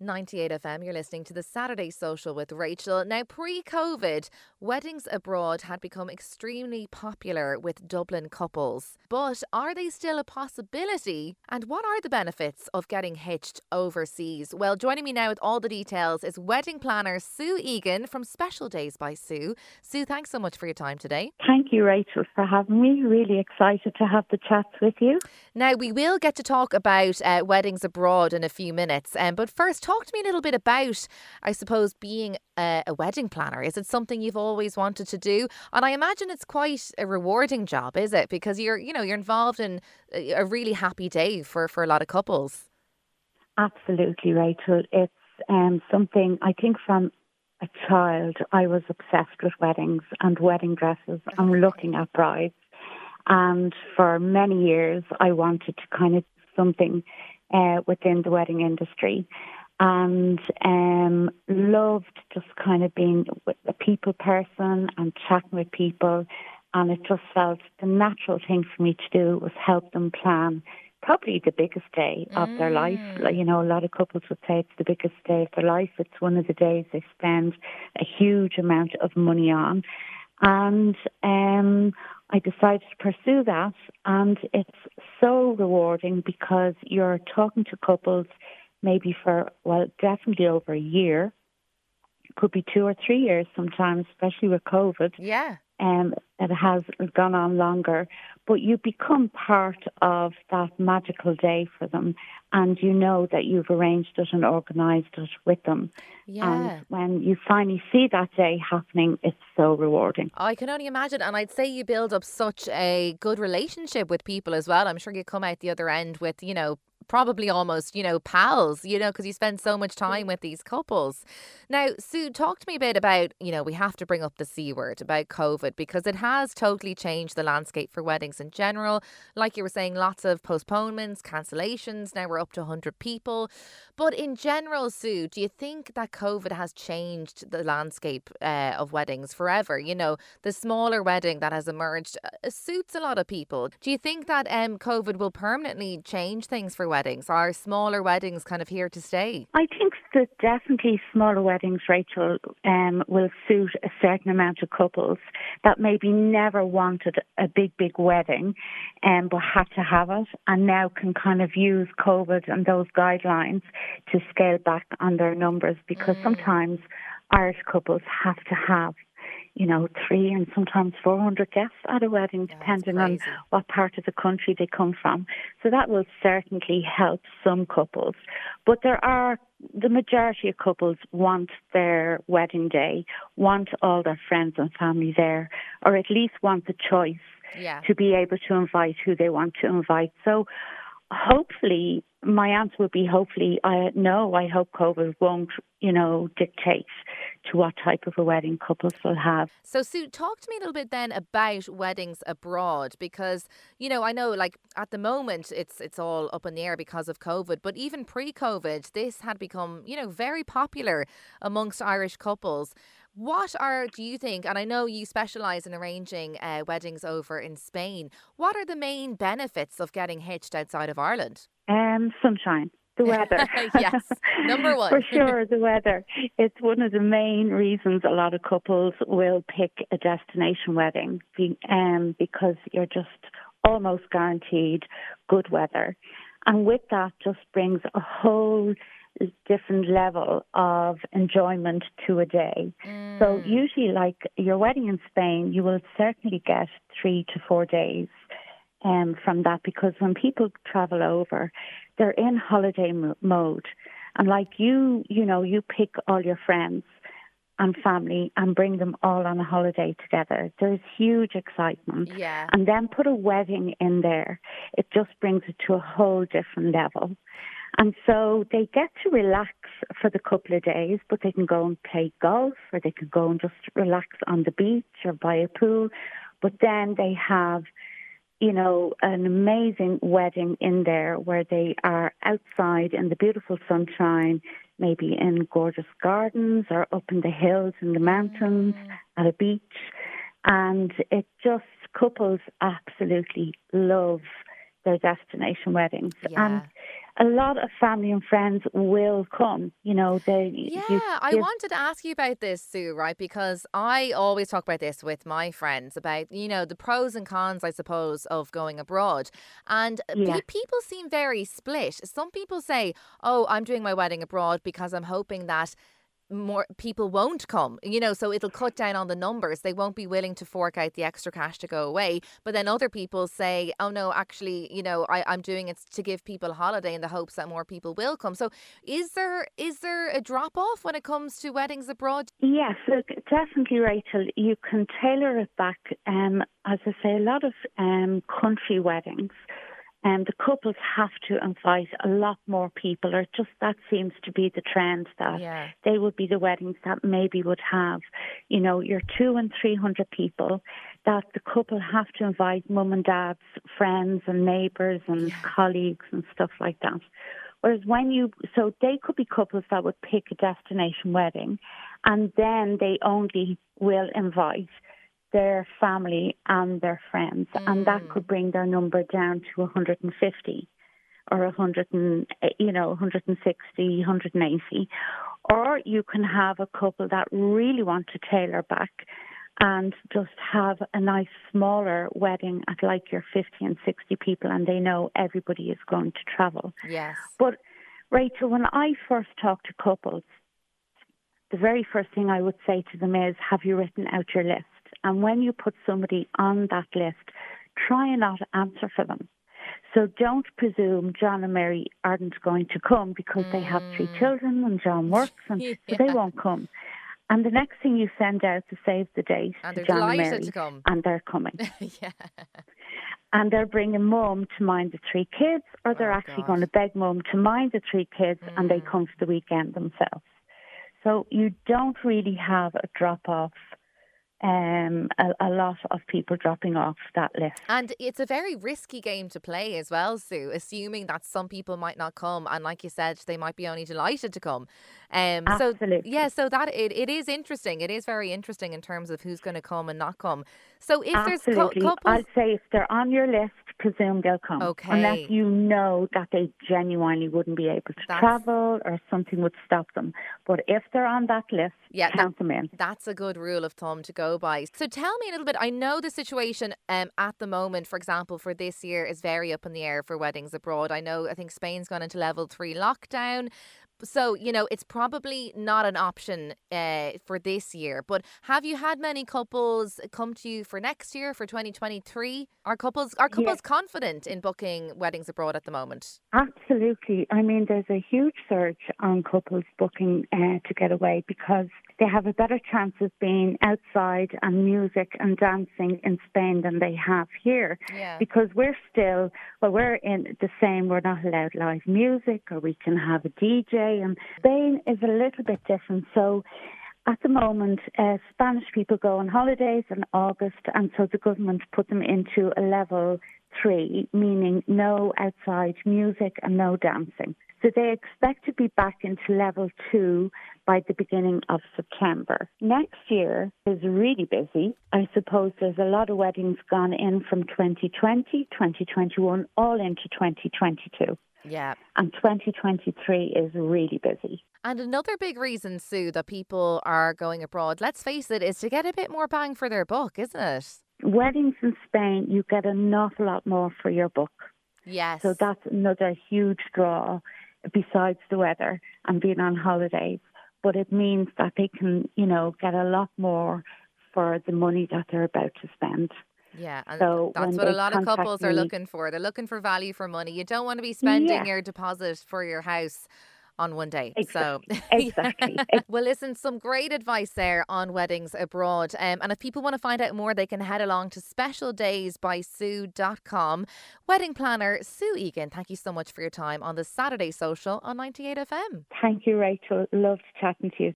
98 FM, you're listening to the Saturday Social with Rachel. Now, pre COVID, weddings abroad had become extremely popular with Dublin couples. But are they still a possibility? And what are the benefits of getting hitched overseas? Well, joining me now with all the details is wedding planner Sue Egan from Special Days by Sue. Sue, thanks so much for your time today. Thank you, Rachel, for having me. Really excited to have the chats with you. Now, we will get to talk about uh, weddings abroad in a few minutes. Um, but first, talk to me a little bit about, I suppose, being a, a, wedding planner. Is it something you've always wanted to do? And I imagine it's quite a rewarding job, is it? Because you're, you know, you're involved in a really happy day for, for a lot of couples. Absolutely, Rachel. It's um, something I think from a child I was obsessed with weddings and wedding dresses and looking at brides. And for many years, I wanted to kind of something uh, within the wedding industry and um, loved just kind of being a people person and chatting with people. And it just felt the natural thing for me to do was help them plan probably the biggest day of mm. their life. Like, you know, a lot of couples would say it's the biggest day of their life. It's one of the days they spend a huge amount of money on. And um, I decided to pursue that. And it's so rewarding because you're talking to couples maybe for, well, definitely over a year. Could be two or three years sometimes, especially with COVID. Yeah. Um, it has gone on longer, but you become part of that magical day for them, and you know that you've arranged it and organised it with them. Yeah. And when you finally see that day happening, it's so rewarding. I can only imagine, and I'd say you build up such a good relationship with people as well. I'm sure you come out the other end with, you know, probably almost, you know, pals, you know, because you spend so much time with these couples. Now, Sue, talk to me a bit about, you know, we have to bring up the C word about COVID because it has totally changed the landscape for weddings in general. Like you were saying, lots of postponements, cancellations. Now we're up to 100 people. But in general, Sue, do you think that COVID has changed the landscape uh, of weddings forever? You know, the smaller wedding that has emerged uh, suits a lot of people. Do you think that um, COVID will permanently change things for weddings? Weddings? Are smaller weddings kind of here to stay? I think that definitely smaller weddings, Rachel, um, will suit a certain amount of couples that maybe never wanted a big, big wedding um, but had to have it and now can kind of use COVID and those guidelines to scale back on their numbers because mm. sometimes Irish couples have to have you know, three and sometimes 400 guests at a wedding, depending on what part of the country they come from. So that will certainly help some couples. But there are, the majority of couples want their wedding day, want all their friends and family there, or at least want the choice yeah. to be able to invite who they want to invite. So hopefully, my answer would be hopefully, I no, I hope COVID won't, you know, dictate to what type of a wedding couples will have. So, Sue, talk to me a little bit then about weddings abroad because, you know, I know like at the moment it's it's all up in the air because of COVID, but even pre-COVID, this had become, you know, very popular amongst Irish couples. What are, do you think, and I know you specialise in arranging uh, weddings over in Spain, what are the main benefits of getting hitched outside of Ireland? Um, sunshine. The weather. yes, number one. For sure, the weather. It's one of the main reasons a lot of couples will pick a destination wedding um, because you're just almost guaranteed good weather. And with that, just brings a whole different level of enjoyment to a day. Mm. So usually, like your wedding in Spain, you will certainly get three to four days um, from that because when people travel over, they're in holiday mo- mode, and like you, you know, you pick all your friends and family and bring them all on a holiday together. There's huge excitement. Yeah. And then put a wedding in there. It just brings it to a whole different level. And so they get to relax for the couple of days, but they can go and play golf or they can go and just relax on the beach or by a pool. But then they have, you know, an amazing wedding in there where they are outside in the beautiful sunshine, maybe in gorgeous gardens or up in the hills and the mountains mm. at a beach. And it just, couples absolutely love their destination weddings. Yeah. And a lot of family and friends will come. You know, they. Yeah, you, I wanted to ask you about this, Sue. Right, because I always talk about this with my friends about you know the pros and cons, I suppose, of going abroad, and yeah. people seem very split. Some people say, "Oh, I'm doing my wedding abroad because I'm hoping that." More people won't come, you know, so it'll cut down on the numbers. They won't be willing to fork out the extra cash to go away. But then other people say, oh no, actually, you know, I, I'm doing it to give people a holiday in the hopes that more people will come. So is there is there a drop off when it comes to weddings abroad? Yes, look, definitely, Rachel. You can tailor it back. Um, as I say, a lot of um, country weddings um, the couples have to invite a lot more people, or just that seems to be the trend that yeah. they would be the weddings that maybe would have, you know, your two and three hundred people. That the couple have to invite mum and dad's friends and neighbours and yeah. colleagues and stuff like that. Whereas when you, so they could be couples that would pick a destination wedding, and then they only will invite their family and their friends, mm. and that could mm. bring their number down to 150 or 100 and, you know 160, 180. Or you can have a couple that really want to tailor back and just have a nice smaller wedding at like your 50 and 60 people, and they know everybody is going to travel. Yes. But Rachel, when I first talk to couples, the very first thing I would say to them is, "Have you written out your list?" And when you put somebody on that list, try and not answer for them. So don't presume John and Mary aren't going to come because they have three mm. children and John works and yeah. so they won't come. And the next thing you send out to save the date and to John and Mary, and they're coming. yeah. And they're bringing mum to mind the three kids, or they're oh, actually God. going to beg mum to mind the three kids, mm. and they mm. come for the weekend themselves. So you don't really have a drop off um, a, a, lot of people dropping off that list. And it's a very risky game to play as well, Sue, assuming that some people might not come. And like you said, they might be only delighted to come. Um, Absolutely. So, yeah, so that it, it is interesting. It is very interesting in terms of who's going to come and not come. So if Absolutely. there's co- couples... I'd say if they're on your list, presume they'll come. Okay. Unless you know that they genuinely wouldn't be able to that's... travel or something would stop them. But if they're on that list, yeah, count that, them in. That's a good rule of thumb to go by. So tell me a little bit. I know the situation um, at the moment, for example, for this year is very up in the air for weddings abroad. I know, I think Spain's gone into level three lockdown. So, you know, it's probably not an option uh, for this year. But have you had many couples come to you for next year, for 2023? Are couples are couples yes. confident in booking weddings abroad at the moment? Absolutely. I mean, there's a huge surge on couples booking uh, to get away because they have a better chance of being outside and music and dancing in Spain than they have here. Yeah. Because we're still, well, we're in the same, we're not allowed live music or we can have a DJ. And Spain is a little bit different. So at the moment, uh, Spanish people go on holidays in August, and so the government put them into a level three, meaning no outside music and no dancing. So they expect to be back into level two by the beginning of September. Next year is really busy. I suppose there's a lot of weddings gone in from 2020, 2021, all into 2022. Yeah. And 2023 is really busy. And another big reason, Sue, that people are going abroad, let's face it, is to get a bit more bang for their buck, isn't it? Weddings in Spain, you get an awful lot more for your buck. Yes. So that's another huge draw besides the weather and being on holidays. But it means that they can, you know, get a lot more for the money that they're about to spend. Yeah, and so that's what a lot of couples me, are looking for. They're looking for value for money. You don't want to be spending yeah. your deposit for your house on one day. Exactly. So exactly. well, listen, some great advice there on weddings abroad. Um, and if people want to find out more, they can head along to specialdaysbysue.com. Wedding planner Sue Egan, thank you so much for your time on the Saturday Social on 98 FM. Thank you, Rachel. Loved chatting to you.